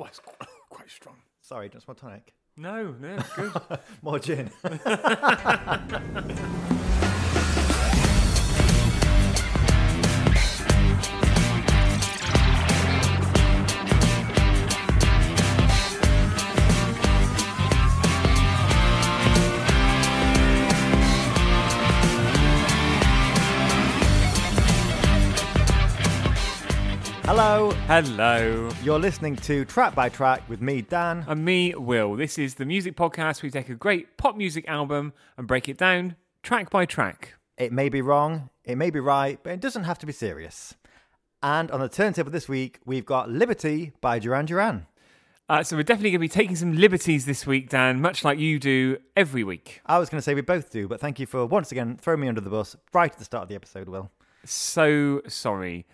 Oh, it's qu- quite strong. Sorry, just more tonic. No, no, good. More gin. Hello, Hello. you're listening to Track by Track with me, Dan. And me, Will. This is the music podcast. We take a great pop music album and break it down track by track. It may be wrong, it may be right, but it doesn't have to be serious. And on the turntable this week, we've got Liberty by Duran Duran. Uh, so we're definitely going to be taking some liberties this week, Dan, much like you do every week. I was going to say we both do, but thank you for once again throwing me under the bus right at the start of the episode, Will. So sorry.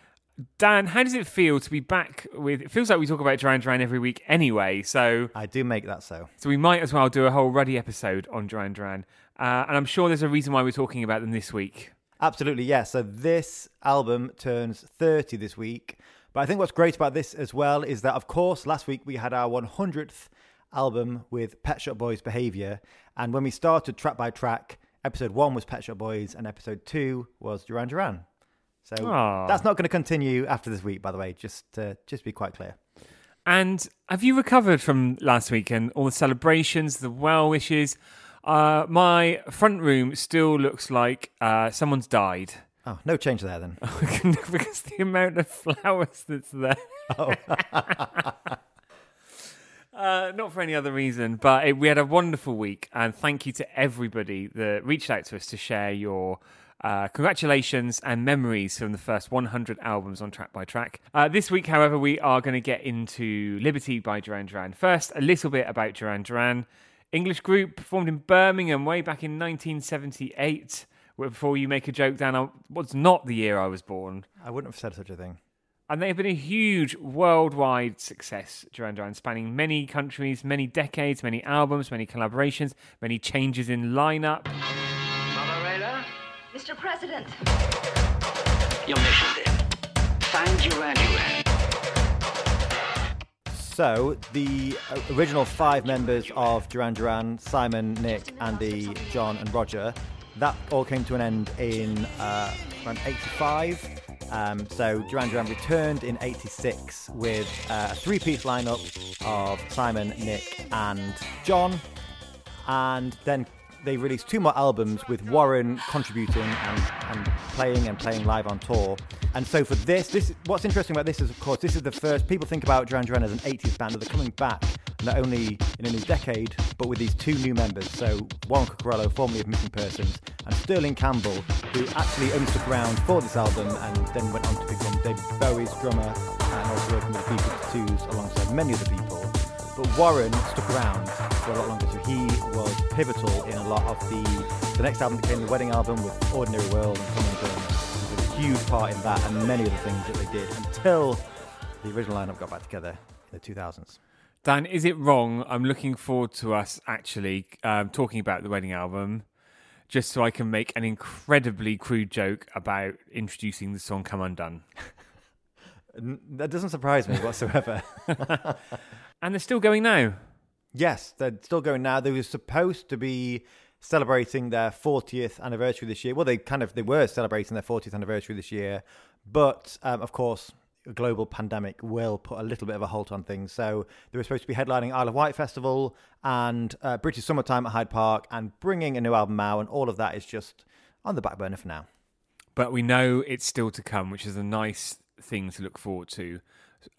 Dan, how does it feel to be back with? It feels like we talk about Duran Duran every week anyway, so I do make that so. so we might as well do a whole ruddy episode on Duran Duran. Uh, and I'm sure there's a reason why we're talking about them this week. Absolutely, yes. So this album turns 30 this week. But I think what's great about this as well is that, of course, last week we had our 100th album with Pet Shop Boys Behavior. And when we started track by track, episode one was Pet Shop Boys and episode two was Duran Duran. So Aw. that's not going to continue after this week, by the way, just to, just be quite clear. And have you recovered from last week and all the celebrations, the well wishes? Uh, my front room still looks like uh, someone's died Oh, no change there then. because the amount of flowers that's there. Oh. Uh, not for any other reason, but it, we had a wonderful week, and thank you to everybody that reached out to us to share your uh, congratulations and memories from the first 100 albums on Track by Track. Uh, this week, however, we are going to get into Liberty by Duran Duran. First, a little bit about Duran Duran. English group formed in Birmingham way back in 1978. Before you make a joke, Dan, was not the year I was born. I wouldn't have said such a thing. And they have been a huge worldwide success, Duran Duran, spanning many countries, many decades, many albums, many collaborations, many changes in lineup. Moderator, Mr. President, your mission then. Find Duran Duran. So, the uh, original five members of Duran Duran, Simon, Nick, Andy, John, and Roger, that all came to an end in uh, around 85. Um, so, Duran Duran returned in 86 with uh, a three piece lineup of Simon, Nick, and John. And then they released two more albums with Warren contributing and, and playing and playing live on tour. And so for this, this what's interesting about this is, of course, this is the first people think about Duran Duran as an 80s band, but they're coming back not only in a new decade, but with these two new members. So Warren Cuccurullo, formerly of Missing Persons, and Sterling Campbell, who actually only stuck around for this album and then went on to become David Bowie's drummer and also working with the B-52s alongside many other people. But Warren stuck around for a lot longer, so he was pivotal in a lot of the the next album became the wedding album with Ordinary World and Go. He was a huge part in that and many other things that they did until the original lineup got back together in the 2000s. Dan, is it wrong? I'm looking forward to us actually um, talking about the wedding album, just so I can make an incredibly crude joke about introducing the song "Come Undone." That doesn't surprise me whatsoever. And they're still going now. yes, they're still going now. They were supposed to be celebrating their 40th anniversary this year. Well, they kind of they were celebrating their 40th anniversary this year, but um, of course, a global pandemic will put a little bit of a halt on things. So they were supposed to be headlining Isle of Wight Festival and uh, British Summertime at Hyde Park and bringing a new album out, and all of that is just on the back burner for now. but we know it's still to come, which is a nice thing to look forward to.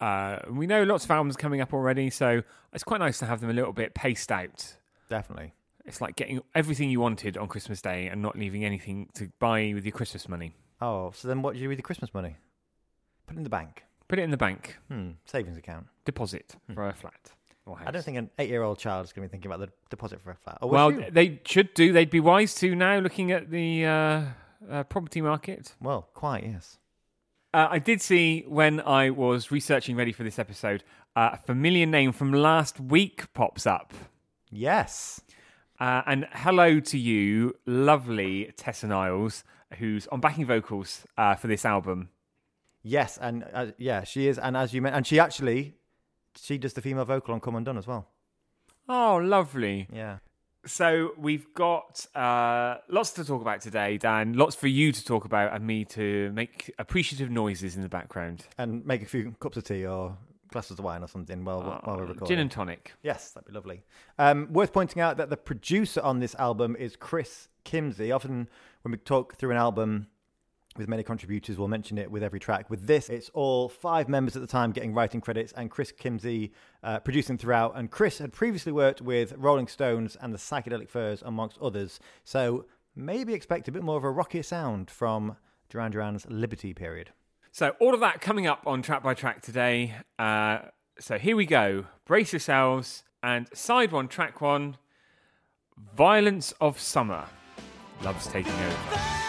Uh, we know lots of albums coming up already, so it's quite nice to have them a little bit paced out. Definitely. It's like getting everything you wanted on Christmas Day and not leaving anything to buy with your Christmas money. Oh, so then what do you do with your Christmas money? Put it in the bank. Put it in the bank, Hmm, savings account. deposit for a flat. I don't think an eight-year-old child is going to be thinking about the deposit for a flat. Or Well, you? they should do. They'd be wise to now, looking at the uh, uh, property market. well, quite yes. Uh, I did see when I was researching ready for this episode, uh, a familiar name from last week pops up. Yes. Uh, and hello to you, lovely Tessa Niles, who's on backing vocals uh, for this album. Yes, and uh, yeah, she is. And as you mentioned, and she actually she does the female vocal on Come Undone as well. Oh, lovely. Yeah. So we've got uh, lots to talk about today, Dan. Lots for you to talk about and me to make appreciative noises in the background. And make a few cups of tea or glasses of wine or something while, while we're Uh, recording. Gin and tonic. Yes, that'd be lovely. Um, worth pointing out that the producer on this album is Chris Kimsey. Often, when we talk through an album with many contributors, we'll mention it with every track. With this, it's all five members at the time getting writing credits, and Chris Kimsey uh, producing throughout. And Chris had previously worked with Rolling Stones and the Psychedelic Furs, amongst others. So maybe expect a bit more of a rockier sound from Duran Duran's Liberty period. So all of that coming up on track by track today. Uh, so here we go. Brace yourselves and side one, track one. Violence of Summer. Love's taking over.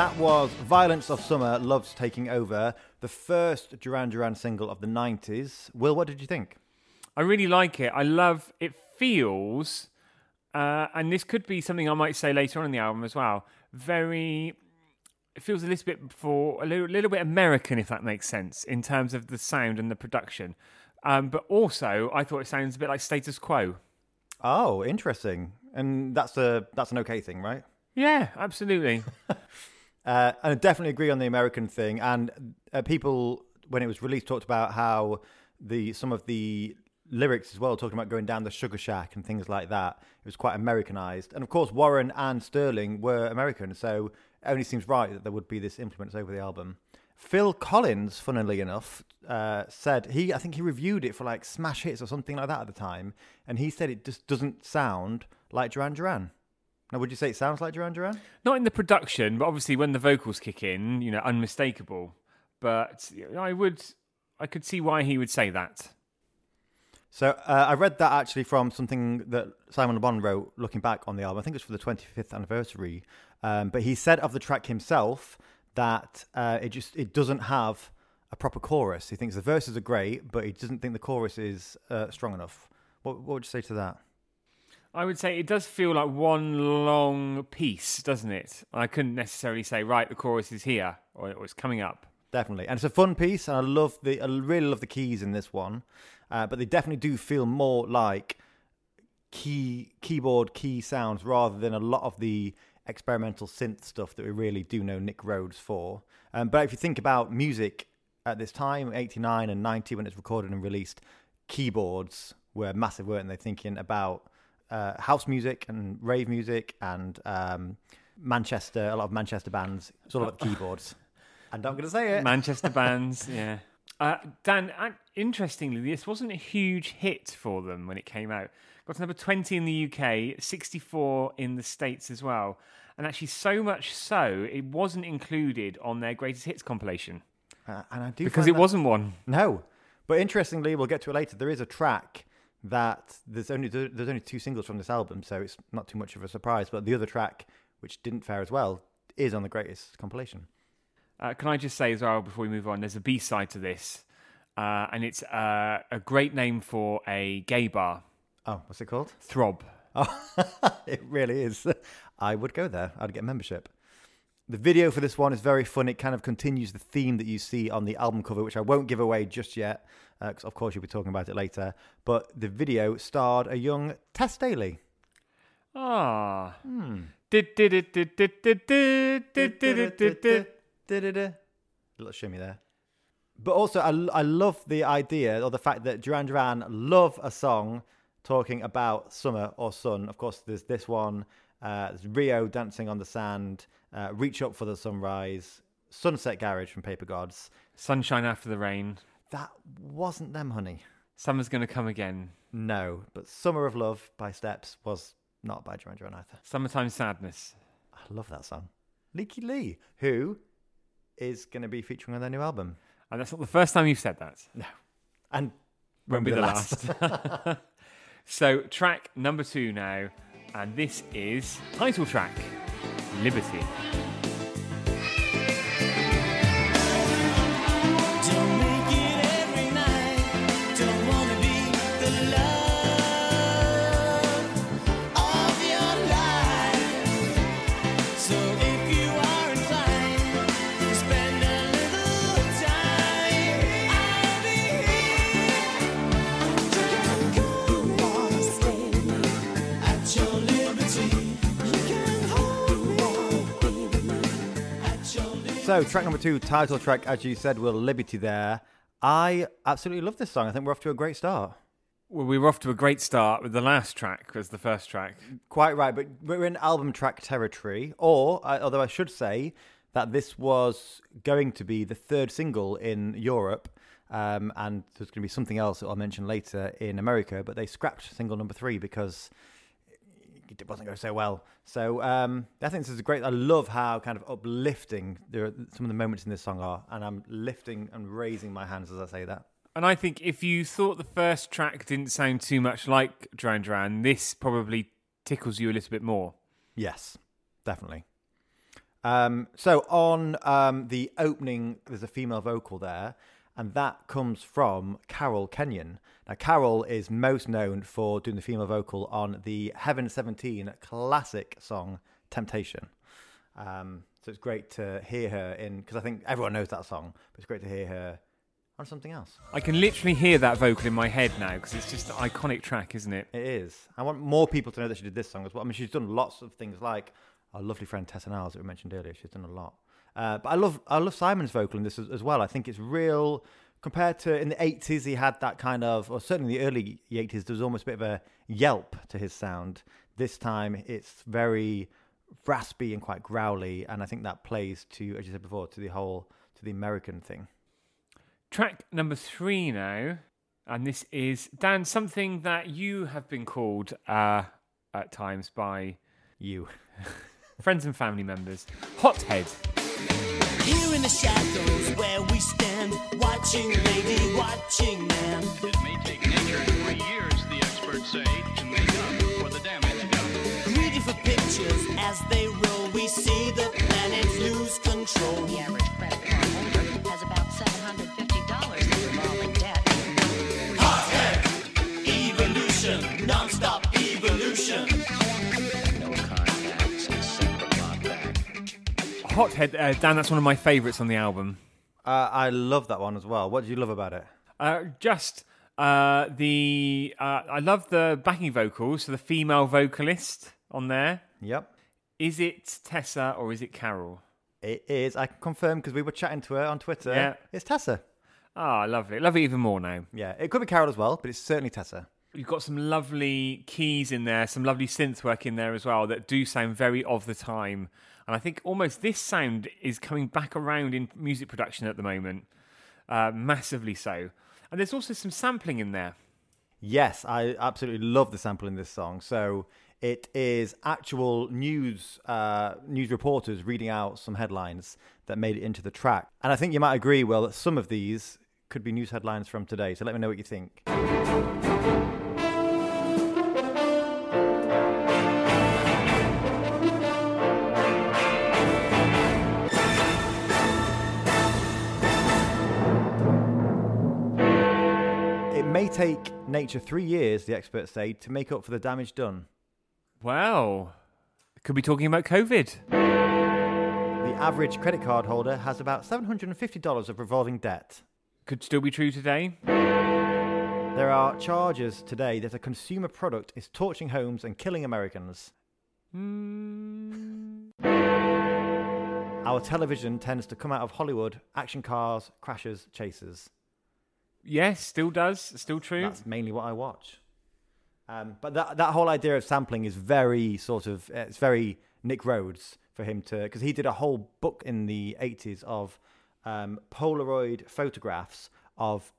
That was Violence of Summer, Love's Taking Over, the first Duran Duran single of the 90s. Will, what did you think? I really like it. I love it. Feels, uh, and this could be something I might say later on in the album as well. Very, it feels a little bit for a little, little bit American, if that makes sense, in terms of the sound and the production. Um, but also, I thought it sounds a bit like Status Quo. Oh, interesting. And that's a that's an okay thing, right? Yeah, absolutely. Uh, and I definitely agree on the American thing. And uh, people, when it was released, talked about how the some of the lyrics as well, talking about going down the sugar shack and things like that. It was quite Americanized. And of course, Warren and Sterling were American, so it only seems right that there would be this influence over the album. Phil Collins, funnily enough, uh, said he, I think he reviewed it for like smash hits or something like that at the time, and he said it just doesn't sound like Duran Duran. Now, would you say it sounds like Duran Duran? Not in the production, but obviously when the vocals kick in, you know, unmistakable. But I would, I could see why he would say that. So uh, I read that actually from something that Simon Le Bon wrote, looking back on the album. I think it was for the 25th anniversary. Um, but he said of the track himself that uh, it just it doesn't have a proper chorus. He thinks the verses are great, but he doesn't think the chorus is uh, strong enough. What, what would you say to that? I would say it does feel like one long piece, doesn't it? I couldn't necessarily say, right, the chorus is here or it's coming up. Definitely, and it's a fun piece, and I love the I really love the keys in this one, uh, but they definitely do feel more like key keyboard key sounds rather than a lot of the experimental synth stuff that we really do know Nick Rhodes for. Um, but if you think about music at this time, 89 and 90, when it's recorded and released, keyboards were massive, weren't they? Thinking about uh, house music and rave music and um, Manchester, a lot of Manchester bands. It's all about keyboards. And I'm going to say it. Manchester bands, yeah. Uh, Dan, uh, interestingly, this wasn't a huge hit for them when it came out. Got to number 20 in the UK, 64 in the States as well. And actually, so much so, it wasn't included on their greatest hits compilation Uh, and I do because it that- wasn't one. No, but interestingly, we'll get to it later. There is a track that there's only there's only two singles from this album, so it's not too much of a surprise. But the other track, which didn't fare as well, is on the greatest compilation. Uh, can I just say as well before we move on, there's a B side to this, uh, and it's uh, a great name for a gay bar, Oh, what's it called? Throb. Oh, it really is. I would go there. I'd get membership. The video for this one is very fun. It kind of continues the theme that you see on the album cover, which I won't give away just yet, because uh, of course you'll be talking about it later. But the video starred a young Tess Daly. Ah. Hmm. Little shimmy there. But also, I, I love the idea or the fact that Duran Duran love a song talking about summer or sun. Of course, there's this one, uh, there's Rio dancing on the sand uh, Reach Up for the Sunrise, Sunset Garage from Paper Gods. Sunshine after the rain. That wasn't them, honey. Summer's gonna come again. No, but Summer of Love by Steps was not by Duran Duran either. Summertime sadness. I love that song. Leaky Lee, who is going to be featuring on their new album. And that's not the first time you've said that. No. And won't be the last. so, track number two now, and this is title track Liberty. So, track number two, title track, as you said, will Liberty there. I absolutely love this song. I think we're off to a great start. Well, we were off to a great start with the last track was the first track. Quite right, but we're in album track territory. Or, uh, although I should say that this was going to be the third single in Europe, um, and there's going to be something else that I'll mention later in America, but they scrapped single number three because it wasn't going so well. So um, I think this is great. I love how kind of uplifting there are, some of the moments in this song are, and I'm lifting and raising my hands as I say that. And I think if you thought the first track didn't sound too much like Duran Duran, this probably tickles you a little bit more. Yes, definitely. Um, so on um, the opening, there's a female vocal there, and that comes from Carol Kenyon. Now, Carol is most known for doing the female vocal on the Heaven 17 classic song Temptation. Um, so it's great to hear her in, because I think everyone knows that song, but it's great to hear her on something else. I can literally hear that vocal in my head now because it's just an iconic track, isn't it? It is. I want more people to know that she did this song as well. I mean, she's done lots of things like our lovely friend Tessa Niles that we mentioned earlier. She's done a lot. Uh, but I love I love Simon's vocal in this as, as well. I think it's real compared to in the eighties. He had that kind of, or certainly in the early eighties, there was almost a bit of a yelp to his sound. This time, it's very raspy and quite growly, and I think that plays to, as you said before, to the whole to the American thing. Track number three now, and this is Dan. Something that you have been called uh, at times by You. friends and family members. Hothead. Here in the shadows where we stand, watching lady, watching man. It may take nature three years, the experts say, to make up for the damage done. Greedy for pictures as they roll, we see the planet lose control. The average credit card Hothead, uh, Dan. That's one of my favourites on the album. Uh, I love that one as well. What do you love about it? Uh, just uh, the uh, I love the backing vocals. So the female vocalist on there. Yep. Is it Tessa or is it Carol? It is. I can confirm because we were chatting to her on Twitter. Yeah. It's Tessa. Ah, love it. Love it even more now. Yeah, it could be Carol as well, but it's certainly Tessa. You've got some lovely keys in there, some lovely synth work in there as well that do sound very of the time. And I think almost this sound is coming back around in music production at the moment, uh, massively so. And there's also some sampling in there. Yes, I absolutely love the sample in this song. So it is actual news uh, news reporters reading out some headlines that made it into the track. And I think you might agree, well, that some of these could be news headlines from today. So let me know what you think. Take nature three years, the experts say, to make up for the damage done. Wow. Could be talking about COVID. The average credit card holder has about $750 of revolving debt. Could still be true today. There are charges today that a consumer product is torching homes and killing Americans. Mm, Our television tends to come out of Hollywood action cars, crashes, chases. Yes, still does. Still true. That's mainly what I watch. Um, but that that whole idea of sampling is very sort of uh, it's very Nick Rhodes for him to because he did a whole book in the eighties of um, Polaroid photographs of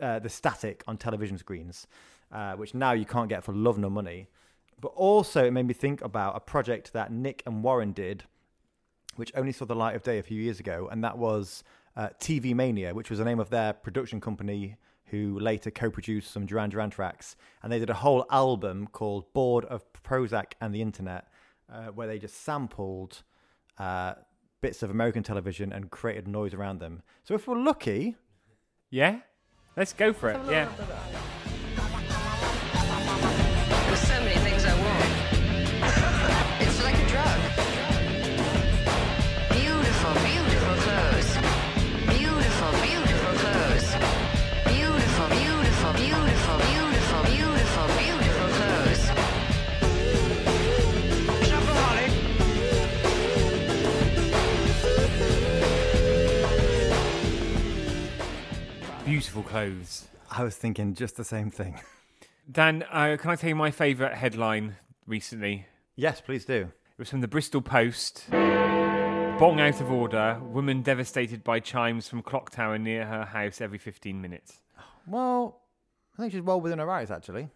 uh, the static on television screens, uh, which now you can't get for love nor money. But also, it made me think about a project that Nick and Warren did, which only saw the light of day a few years ago, and that was uh, TV Mania, which was the name of their production company who later co-produced some Duran Duran tracks, and they did a whole album called "Bored of Prozac and the Internet," uh, where they just sampled uh, bits of American television and created noise around them. So if we're lucky, Yeah? Let's go for it. Yeah. Beautiful clothes. I was thinking just the same thing. Dan, uh, can I tell you my favourite headline recently? yes, please do. It was from the Bristol Post. Bong out of order. Woman devastated by chimes from clock tower near her house every 15 minutes. Well, I think she's well within her rights, actually.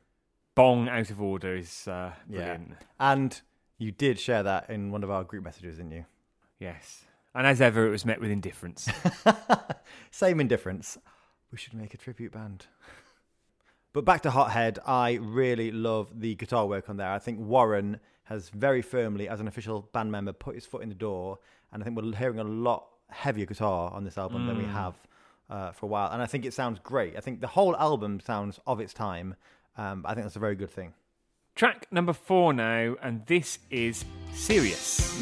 Bong out of order is uh, Yeah. brilliant. And you did share that in one of our group messages, didn't you? Yes. And as ever, it was met with indifference. Same indifference. We should make a tribute band. But back to Hothead, I really love the guitar work on there. I think Warren has very firmly, as an official band member, put his foot in the door. And I think we're hearing a lot heavier guitar on this album than we have uh, for a while. And I think it sounds great. I think the whole album sounds of its time. Um, I think that's a very good thing. Track number four now, and this is Serious.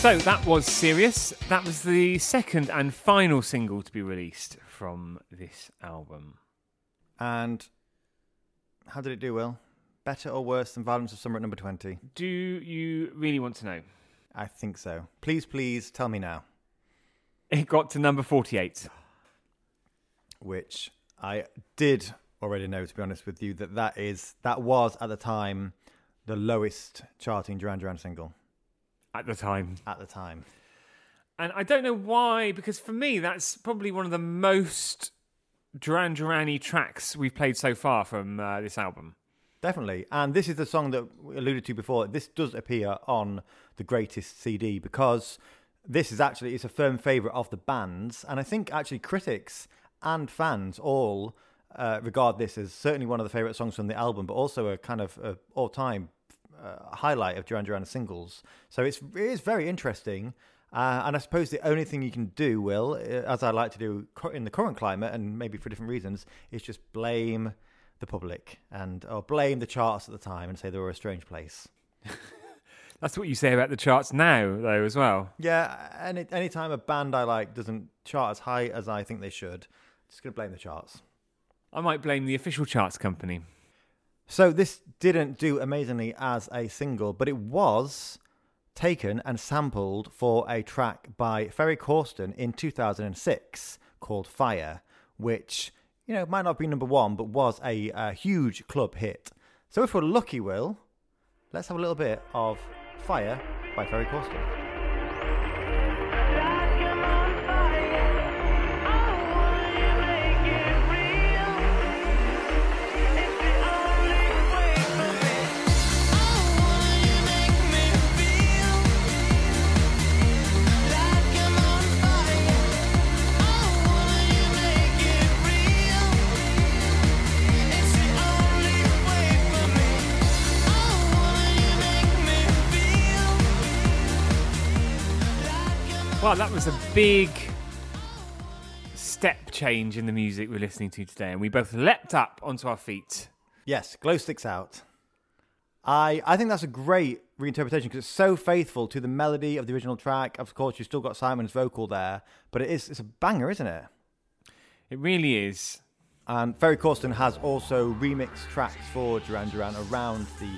So that was Serious. That was the second and final single to be released from this album. And how did it do, Will? Better or worse than Violence of Summer at number 20? Do you really want to know? I think so. Please, please tell me now. It got to number 48. which I did already know, to be honest with you, that that is that was at the time the lowest charting Duran Duran single At the time. at the time. And I don't know why, because for me, that's probably one of the most Duran Duran tracks we've played so far from uh, this album. Definitely, and this is the song that we alluded to before. This does appear on the greatest CD because this is actually it's a firm favourite of the bands, and I think actually critics and fans all uh, regard this as certainly one of the favourite songs from the album, but also a kind of all-time uh, highlight of Duran Duran singles. So it's it is very interesting. Uh, and I suppose the only thing you can do, Will, uh, as I like to do in the current climate, and maybe for different reasons, is just blame the public and or blame the charts at the time and say they were a strange place. That's what you say about the charts now, though, as well. Yeah, any anytime a band I like doesn't chart as high as I think they should, just gonna blame the charts. I might blame the official charts company. So this didn't do amazingly as a single, but it was taken and sampled for a track by Ferry Corsten in 2006 called Fire, which you know might not be number one, but was a, a huge club hit. So if we're lucky, Will, let's have a little bit of Fire by Ferry Corsten. Well, that was a big step change in the music we're listening to today, and we both leapt up onto our feet. Yes, glow sticks out. I I think that's a great reinterpretation because it's so faithful to the melody of the original track. Of course, you've still got Simon's vocal there, but it is it's a banger, isn't it? It really is. And Ferry Corsten has also remixed tracks for Duran Duran around the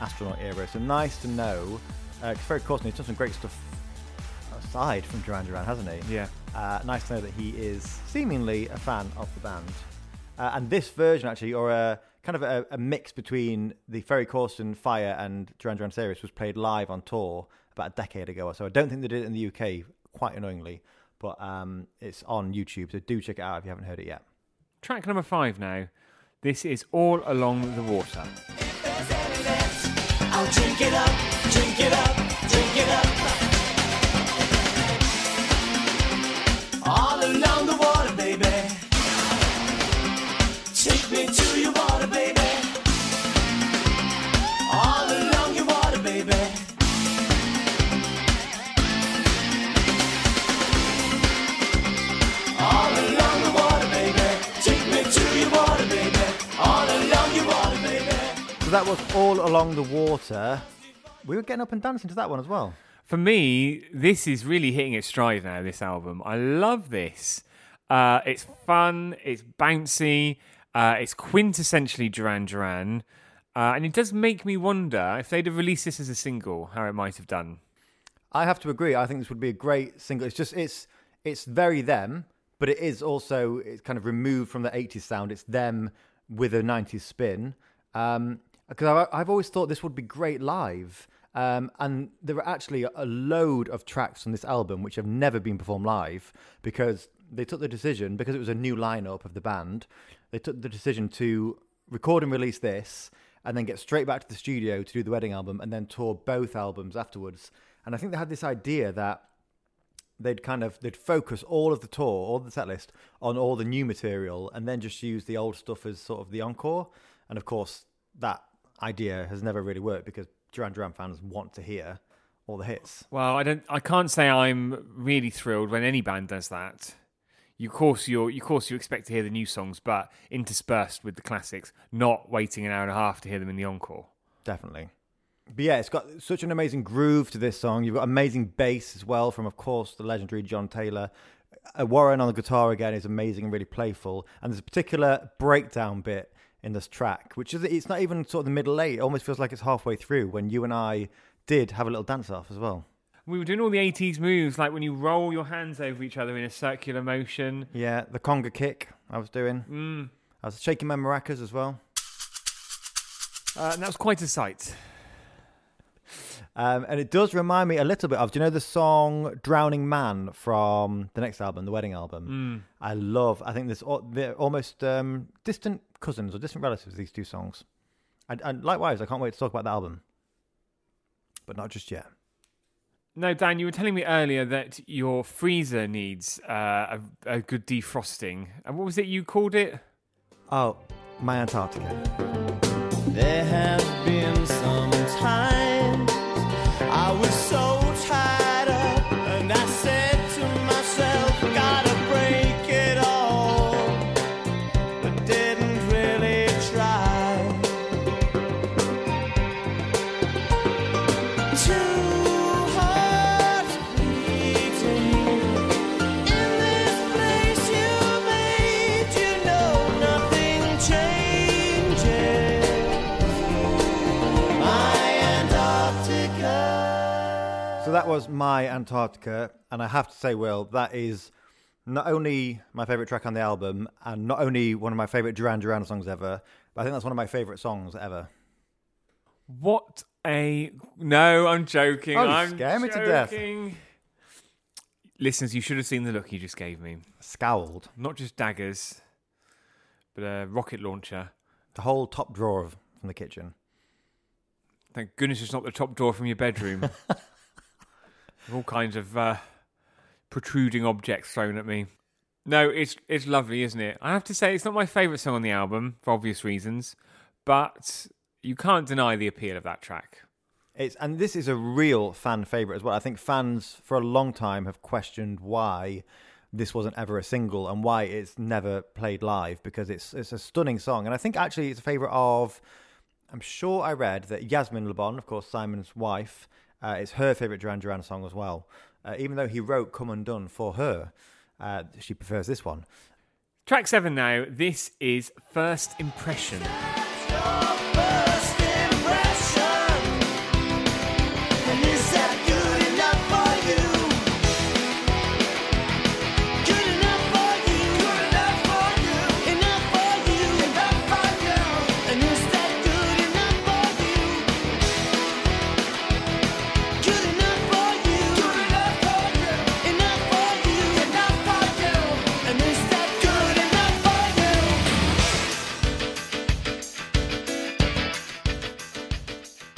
astronaut era. So nice to know. Uh, Ferry Corsten has done some great stuff aside from Duran Duran, hasn't he? Yeah. Uh, nice to know that he is seemingly a fan of the band. Uh, and this version, actually, or a kind of a, a mix between the Ferry Corsten Fire and Duran Duran Serious, was played live on tour about a decade ago or so. I don't think they did it in the UK, quite annoyingly, but um, it's on YouTube, so do check it out if you haven't heard it yet. Track number five now. This is All Along the Water. I'll drink it up, drink it up, drink it up. Baby. Take me to your water, baby. All along your water, baby. All along the water, baby. Take me to your water, baby. All along your water, baby. So that was All Along the Water. We were getting up and dancing to that one as well. For me, this is really hitting its stride now, this album. I love this. Uh, it's fun, it's bouncy, uh, it's quintessentially Duran Duran. Uh, and it does make me wonder if they'd have released this as a single, how it might have done. I have to agree. I think this would be a great single. It's just it's it's very them, but it is also it's kind of removed from the '80s sound. It's them with a '90s spin. Um, because I've, I've always thought this would be great live. Um, and there are actually a load of tracks on this album which have never been performed live because they took the decision because it was a new lineup of the band. They took the decision to record and release this, and then get straight back to the studio to do the wedding album, and then tour both albums afterwards. And I think they had this idea that they'd kind of they'd focus all of the tour, all the set list on all the new material, and then just use the old stuff as sort of the encore. And of course, that idea has never really worked because Duran Duran fans want to hear all the hits. Well, I don't. I can't say I'm really thrilled when any band does that. You of course you of course you expect to hear the new songs, but interspersed with the classics, not waiting an hour and a half to hear them in the encore. Definitely. But yeah, it's got such an amazing groove to this song. You've got amazing bass as well from, of course, the legendary John Taylor. Uh, Warren on the guitar again is amazing and really playful. And there's a particular breakdown bit in this track, which is it's not even sort of the middle eight. It almost feels like it's halfway through when you and I did have a little dance off as well. We were doing all the 80s moves, like when you roll your hands over each other in a circular motion. Yeah, the conga kick I was doing. Mm. I was shaking my maracas as well. Uh, and that was quite a sight. Um, and it does remind me a little bit of, do you know the song Drowning Man from the next album, the wedding album? Mm. I love, I think there's they're almost um, distant cousins or distant relatives, these two songs. And, and likewise, I can't wait to talk about the album. But not just yet. No, Dan, you were telling me earlier that your freezer needs uh, a, a good defrosting. And what was it you called it? Oh, my Antarctica. There have been some times that was my Antarctica. And I have to say, Will, that is not only my favourite track on the album and not only one of my favourite Duran Duran songs ever, but I think that's one of my favourite songs ever. What a. No, I'm joking. Oh, I'm scare me to death. joking. Listeners, you should have seen the look you just gave me. Scowled. Not just daggers, but a rocket launcher. The whole top drawer of, from the kitchen. Thank goodness it's not the top drawer from your bedroom. All kinds of uh, protruding objects thrown at me. No, it's it's lovely, isn't it? I have to say it's not my favourite song on the album for obvious reasons, but you can't deny the appeal of that track. It's and this is a real fan favorite as well. I think fans for a long time have questioned why this wasn't ever a single and why it's never played live because it's it's a stunning song. And I think actually it's a favorite of. I'm sure I read that Yasmin Le Bon, of course Simon's wife, uh, it's her favorite Duran Duran song as well. Uh, even though he wrote "Come Undone" for her, uh, she prefers this one. Track seven now. This is First Impression. First impression.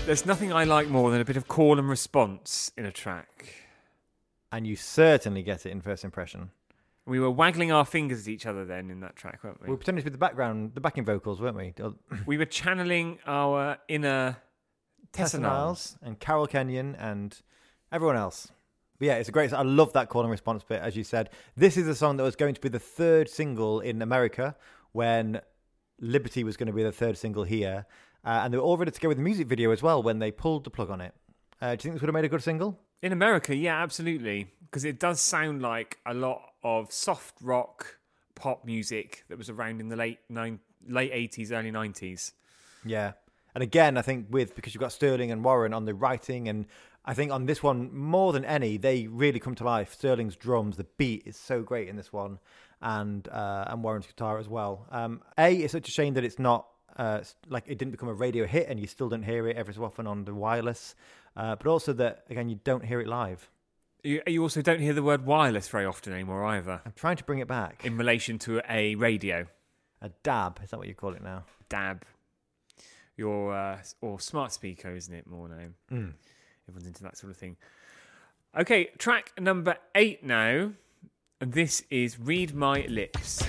There's nothing I like more than a bit of call and response in a track. And you certainly get it in first impression. We were waggling our fingers at each other then in that track, weren't We we? were pretending to be the background, the backing vocals, weren't we? We were channeling our inner Tessa Tessa Niles and Carol Kenyon and everyone else. But yeah, it's a great. I love that call and response bit, as you said. This is a song that was going to be the third single in America when Liberty was going to be the third single here, uh, and they were all ready to go with the music video as well when they pulled the plug on it. Uh, do you think this would have made a good single? In America, yeah, absolutely. Because it does sound like a lot of soft rock pop music that was around in the late nine, late 80s, early 90s. Yeah. And again, I think with because you've got Sterling and Warren on the writing, and I think on this one more than any, they really come to life. Sterling's drums, the beat is so great in this one, and uh, and Warren's guitar as well. Um, a, it's such a shame that it's not uh, like it didn't become a radio hit, and you still don't hear it every so often on the wireless. Uh, but also that again, you don't hear it live. You, you also don't hear the word wireless very often anymore either I'm trying to bring it back. in relation to a radio. A dab is that what you call it now? DAB. Your, uh, or smart speaker, isn't it, more now? Mm. Everyone's into that sort of thing. Okay, track number eight now. And this is Read My Lips.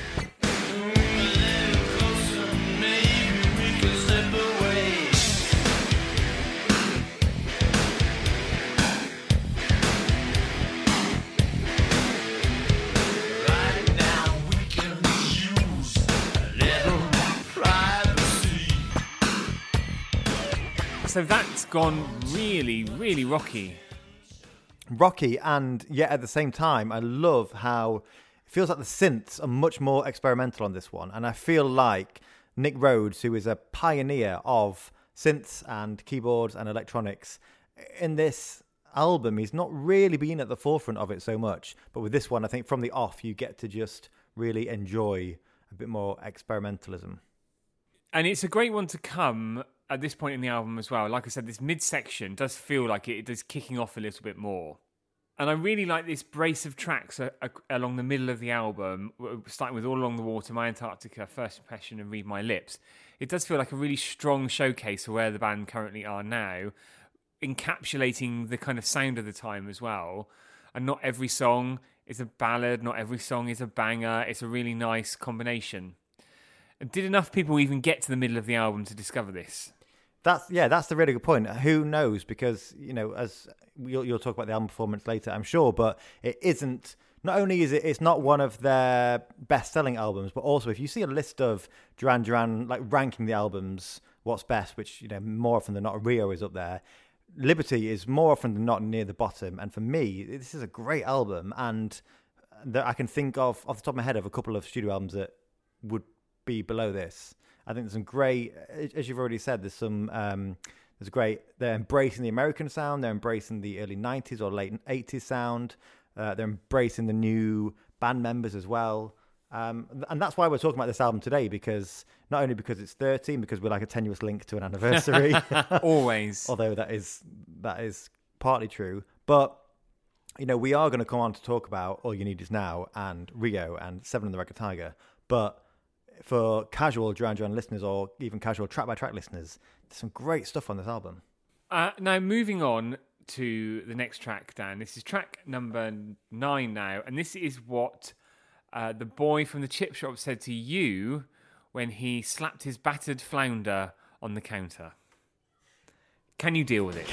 So that's gone really, really rocky. rocky and yet at the same time i love how it feels like the synths are much more experimental on this one. And i feel like nick rhodes who is a pioneer of synths and keyboards and electronics in this album he's not really been at the forefront of it so much. But with this one i think from the off you get to just really enjoy a bit more experimentalism. And it's a great one to come at this point in the album as well. Like I said, this midsection does feel like it is kicking off a little bit more. And I really like this brace of tracks a, a, along the middle of the album, starting with All Along the Water, My Antarctica, First Impression, and Read My Lips. It does feel like a really strong showcase of where the band currently are now, encapsulating the kind of sound of the time as well. And not every song is a ballad, not every song is a banger. It's a really nice combination. Did enough people even get to the middle of the album to discover this? That's yeah, that's the really good point. Who knows? Because you know, as you'll, you'll talk about the album performance later, I'm sure, but it isn't. Not only is it, it's not one of their best-selling albums, but also if you see a list of Duran Duran like ranking the albums, what's best, which you know more often than not, Rio is up there. Liberty is more often than not near the bottom, and for me, this is a great album, and that I can think of off the top of my head of a couple of studio albums that would be below this. I think there's some great, as you've already said, there's some, um, there's great, they're embracing the American sound, they're embracing the early 90s or late 80s sound, uh, they're embracing the new band members as well. Um, and that's why we're talking about this album today, because not only because it's 13, because we're like a tenuous link to an anniversary, Always. although that is that is partly true. But you know, we are going to come on to talk about All You Need Is Now and Rio and Seven and the Ragged Tiger. But for casual Duran Duran listeners or even casual track by track listeners, there's some great stuff on this album. Uh, now, moving on to the next track, Dan. This is track number nine now, and this is what uh, the boy from the chip shop said to you when he slapped his battered flounder on the counter. Can you deal with it?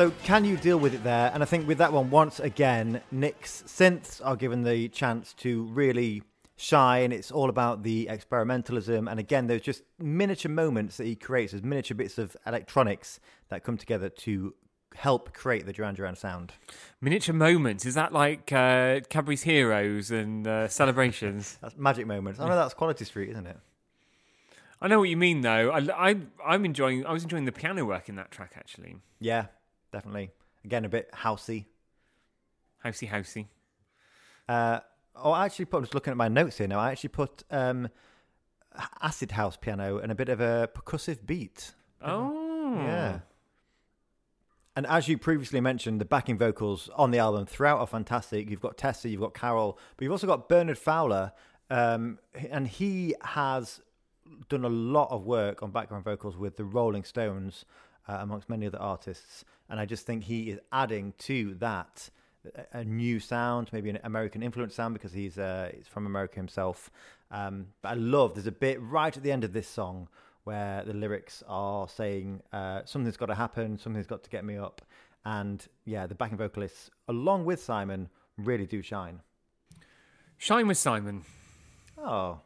So, can you deal with it there? And I think with that one, once again, Nick's synths are given the chance to really shine. It's all about the experimentalism. And again, there's just miniature moments that he creates, there's miniature bits of electronics that come together to help create the Duran Duran sound. Miniature moments. Is that like uh, Cadbury's Heroes and uh, celebrations? That's magic moments. I know that's Quality Street, isn't it? I know what you mean, though. I, I, I'm enjoying. I was enjoying the piano work in that track, actually. Yeah, definitely. Again, a bit housey. Housey, housey. Uh, oh, I actually put. I'm just looking at my notes here now. I actually put um, acid house piano and a bit of a percussive beat. Oh. Yeah. And as you previously mentioned, the backing vocals on the album throughout are fantastic. You've got Tessa, you've got Carol, but you've also got Bernard Fowler, um, and he has done a lot of work on background vocals with the Rolling Stones, uh, amongst many other artists. And I just think he is adding to that a- a new sound, maybe an American influence sound because he's uh, he's from America himself. Um, but I love there's a bit right at the end of this song where the lyrics are saying uh, something's got to happen, something's got to get me up, and yeah, the backing vocalists along with Simon really do shine. Shine with Simon. Oh,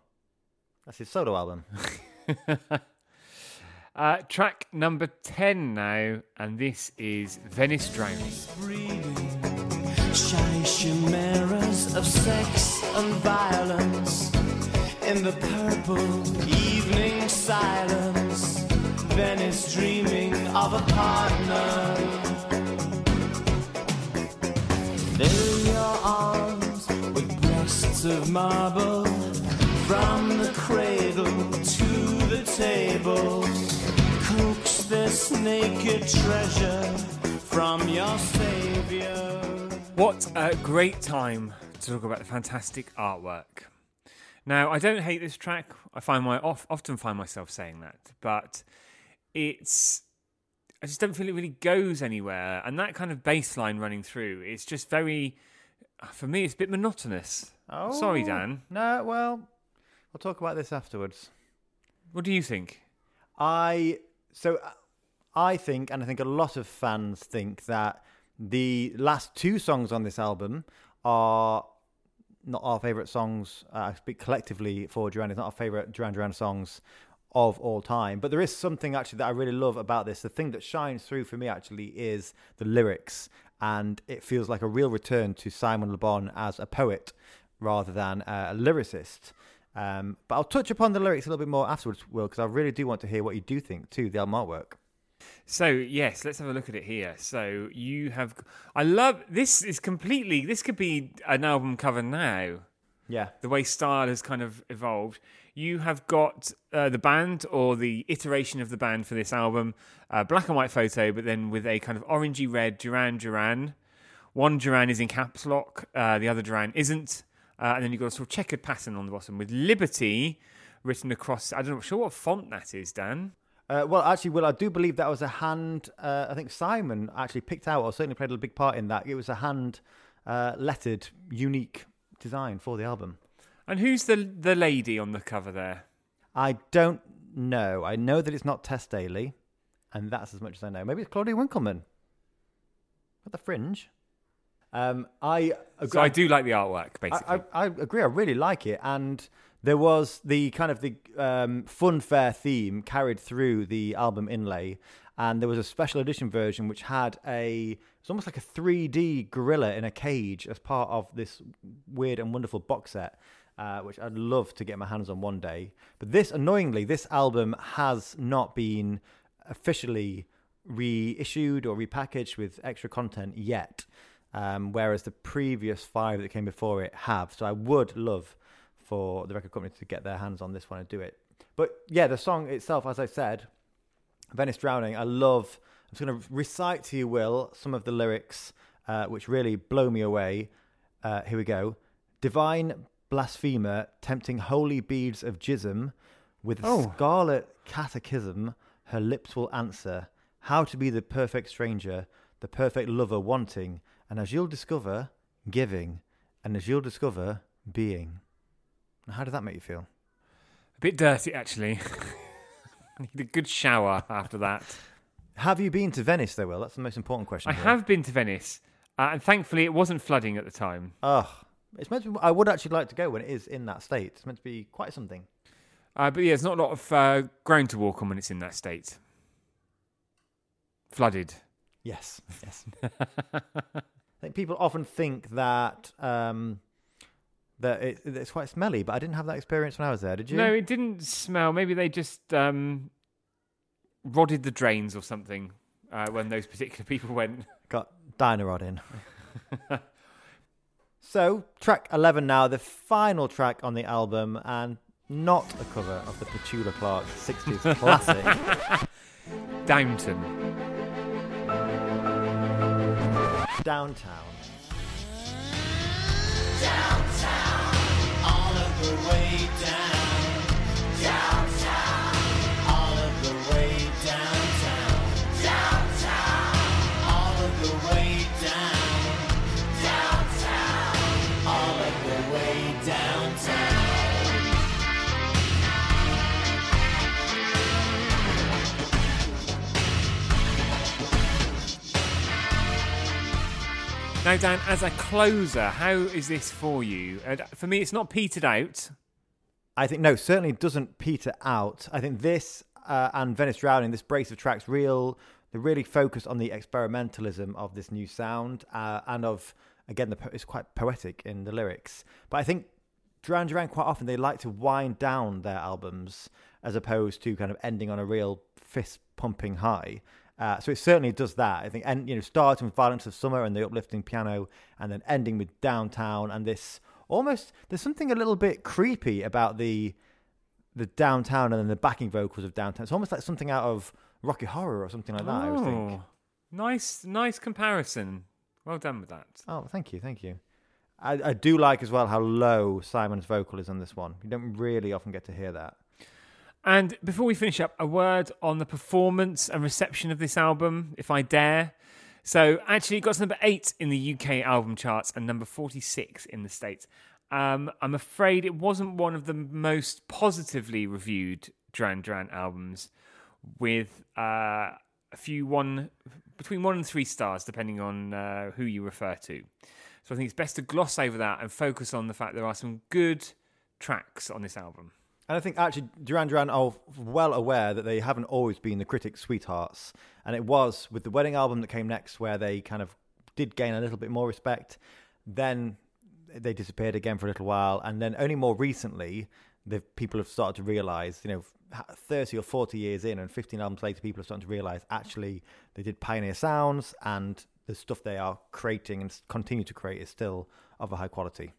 that's his solo album. Uh, track number 10 now, and this is Venice Drowning. Shy chimeras of sex and violence in the purple evening silence. Venice dreaming of a partner. Fill your arms with breasts of marble from the cradle to the table. Coax this naked treasure from your savior. What a great time to talk about the fantastic artwork. Now, I don't hate this track. I find my off, often find myself saying that, but it's I just don't feel it really goes anywhere. And that kind of bass line running through, it's just very for me it's a bit monotonous. Oh, Sorry, Dan. No, well, we'll talk about this afterwards. What do you think? I so I think, and I think a lot of fans think that the last two songs on this album are not our favorite songs. Uh, I speak collectively for Duran. It's not our favorite Duran Duran songs of all time. But there is something actually that I really love about this. The thing that shines through for me actually is the lyrics, and it feels like a real return to Simon Le Bon as a poet rather than a lyricist. Um, but I'll touch upon the lyrics a little bit more afterwards, Will, because I really do want to hear what you do think too, the album artwork. So yes, let's have a look at it here. So you have, I love this. Is completely. This could be an album cover now. Yeah. the way style has kind of evolved. You have got uh, the band or the iteration of the band for this album, uh, black and white photo, but then with a kind of orangey red Duran Duran. One Duran is in caps lock, uh, the other Duran isn't, uh, and then you've got a sort of checkered pattern on the bottom with Liberty written across. I don't know, sure what font that is, Dan. Uh, well, actually, Will, I do believe that was a hand. Uh, I think Simon actually picked out, or certainly played a big part in that. It was a hand uh, lettered, unique design for the album. And who's the the lady on the cover there? I don't know. I know that it's not Tess Daly, and that's as much as I know. Maybe it's Claudia Winkleman. At the fringe. Um, I agree. So I do like the artwork, basically. I, I, I agree. I really like it, and there was the kind of the um, fun fair theme carried through the album inlay, and there was a special edition version which had a it's almost like a 3D gorilla in a cage as part of this weird and wonderful box set. Uh, which I'd love to get my hands on one day. But this, annoyingly, this album has not been officially reissued or repackaged with extra content yet um, whereas the previous five that came before it have. So I would love for the record company to get their hands on this one and do it. But yeah, the song itself, as I said, Venice Drowning, I love. I'm just going to recite to you, Will, some of the lyrics uh, which really blow me away. Uh, here we go. Divine blasphemer, tempting holy beads of jism, with a Oh. scarlet catechism, her lips will answer. How to be the perfect stranger, the perfect lover wanting, and as you'll discover, giving, and as you'll discover, being. How did that make you feel? a bit dirty, actually. I need a good shower after that. Have you been to Venice, though, Will? That's the most important question. I here. have been to Venice, uh, and thankfully it wasn't flooding at the time. Ugh. It's meant to be, I would actually like to go when it is in that state. It's meant to be quite something. Uh, but yeah, there's not a lot of uh, ground to walk on when it's in that state. Flooded. Yes, yes. I think people often think that um, that it, it's quite smelly, but I didn't have that experience when I was there. Did you? No, it didn't smell. Maybe they just um, rodded the drains or something uh, when those particular people went. Got Dyno-Rod in. so, track 11 now, the final track on the album, and not a cover of the Petula Clark 60s classic, Downton. Downtown. Downtown, all of the way down, Now, Dan, as a closer, how is this for you? And for me, it's not petered out. I think no, certainly doesn't peter out. I think this uh, and Venice Drowning, this brace of tracks, real they really focus on the experimentalism of this new sound uh, and of again the it's quite poetic in the lyrics. But I think Duran Duran quite often they like to wind down their albums as opposed to kind of ending on a real fist pumping high. Uh, so it certainly does that. I think, and you know, starting with Violence of Summer and the uplifting piano, and then ending with Downtown and this almost there's something a little bit creepy about the the downtown and then the backing vocals of downtown. It's almost like something out of Rocky Horror or something like that. I would think. Oh, nice, nice comparison. Well done with that. Oh, thank you, thank you. I, I do like as well how low Simon's vocal is on this one. You don't really often get to hear that. And before we finish up, a word on the performance and reception of this album, if I dare. So, actually, it got to number eight in the UK album charts and number 46 in the States. Um, I'm afraid it wasn't one of the most positively reviewed Duran Duran albums, with uh, a few one between one and three stars, depending on uh, who you refer to. So, I think it's best to gloss over that and focus on the fact there are some good tracks on this album. And I think actually Duran Duran are well aware that they haven't always been the critics' sweethearts. And it was with the wedding album that came next where they kind of did gain a little bit more respect. Then they disappeared again for a little while. And then only more recently, the people have started to realize, you know, 30 or 40 years in and 15 albums later, people are starting to realize actually they did pioneer sounds and the stuff they are creating and continue to create is still of a high quality.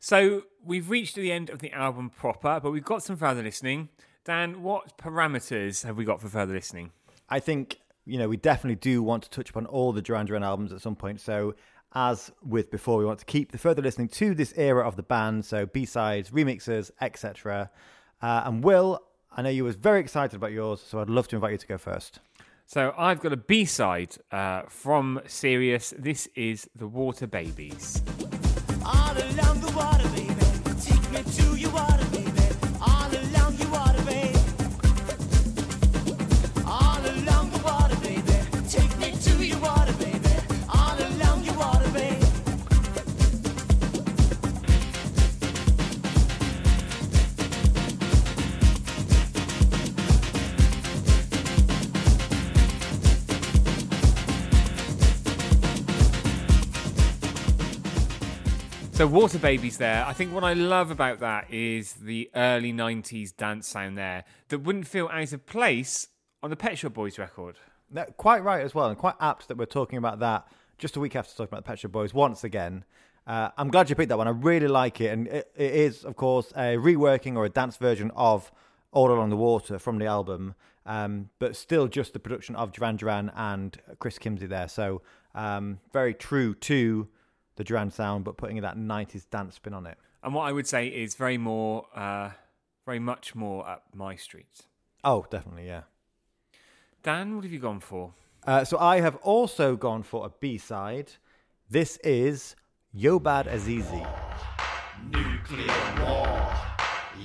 So we've reached the end of the album proper, but we've got some further listening. Dan, what parameters have we got for further listening? I think you know we definitely do want to touch upon all the Duran Duran albums at some point. So as with before, we want to keep the further listening to this era of the band. So B sides, remixes, etc. Uh, and Will, I know you was very excited about yours, so I'd love to invite you to go first. So I've got a B side uh, from Serious. This is The Water Babies. All along the water, baby. Take me to your water, baby. So Water Babies there. I think what I love about that is the early 90s dance sound there that wouldn't feel out of place on the Pet Shop Boys record. Quite right as well, and quite apt that we're talking about that just a week after talking about the Pet Shop Boys once again. Uh, I'm glad you picked that one. I really like it, and it, it is, of course, a reworking or a dance version of All Along the Water from the album, um, but still just the production of Duran Duran and Chris Kimsey there. So um, very true to the Duran sound, but putting that 90s dance spin on it. And what I would say is very more, uh, very much more up my street. Oh, definitely, yeah. Dan, what have you gone for? Uh, so I have also gone for a B side. This is Yo Bad Azizi. Nuclear war.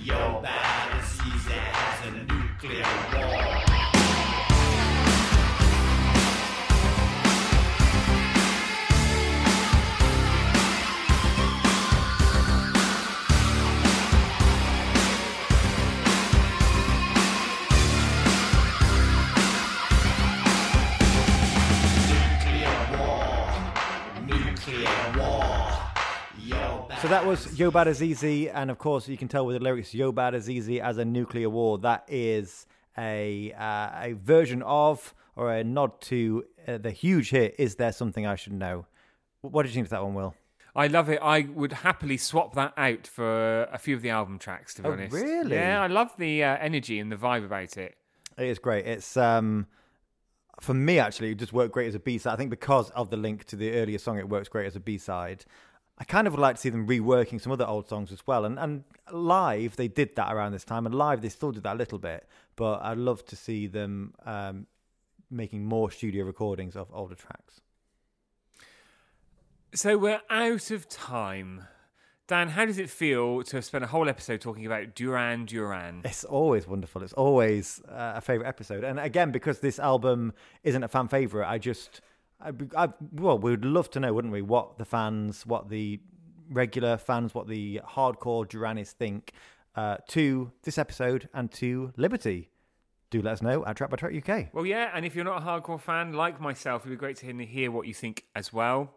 Your bad as easy as a nuclear war. That was Yo Bad easy and of course you can tell with the lyrics Yo Bad easy as a nuclear war. That is a uh, a version of or a nod to uh, the huge hit "Is There Something I Should Know." What did you think of that one, Will? I love it. I would happily swap that out for a few of the album tracks. To be Oh, honest, really? Yeah, I love the uh, energy and the vibe about it. It is great. It's um, for me actually, it just worked great as a B side. I think because of the link to the earlier song, it works great as a B side. I kind of would like to see them reworking some other old songs as well. And and live, they did that around this time, and live they still did that a little bit. But I'd love to see them um, making more studio recordings of older tracks. So we're out of time. Dan, how does it feel to have spent a whole episode talking about Duran Duran? It's always wonderful. It's always uh, a favorite episode. And again, because this album isn't a fan favorite, I just, I, I, well, we would love to know, wouldn't we, what the fans, what the regular fans, what the hardcore Duranies think uh, to this episode and to Liberty. Do let us know at Track by Track UK. Well, yeah, and if you're not a hardcore fan like myself, it'd be great to hear- hear what you think as well.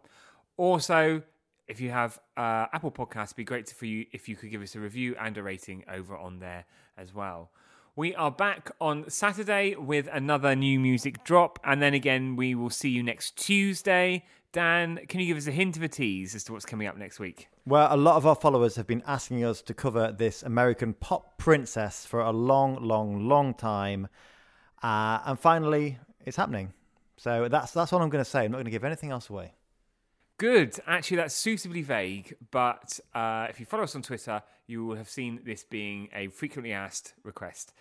Also, if you have uh, Apple Podcasts, it'd be great for you if you could give us a review and a rating over on there as well. We are back on Saturday with another new music drop, and then again, we will see you next Tuesday. Dan, can you give us a hint of a tease as to what's coming up next week? Well, a lot of our followers have been asking us to cover this American pop princess for a long, long, long time. Uh, and finally, it's happening. So that's that's all I'm going to say. I'm not going to give anything else away. Good. Actually, that's suitably vague, but uh, if you follow us on Twitter, you will have seen this being a frequently asked request.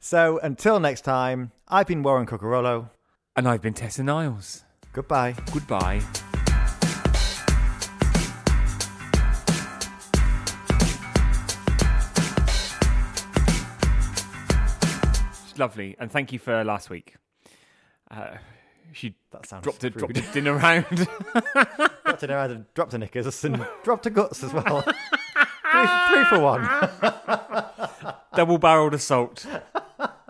So until next time, I've been Warren Cuccurullo. And I've been Tessa Niles. Goodbye. Goodbye. Lovely, and thank you for last week. Uh, she That sounds dropped a dropped a dinner round. dropped a either dropped a knickers and dropped a guts as well. three, three for one. Double barreled assault.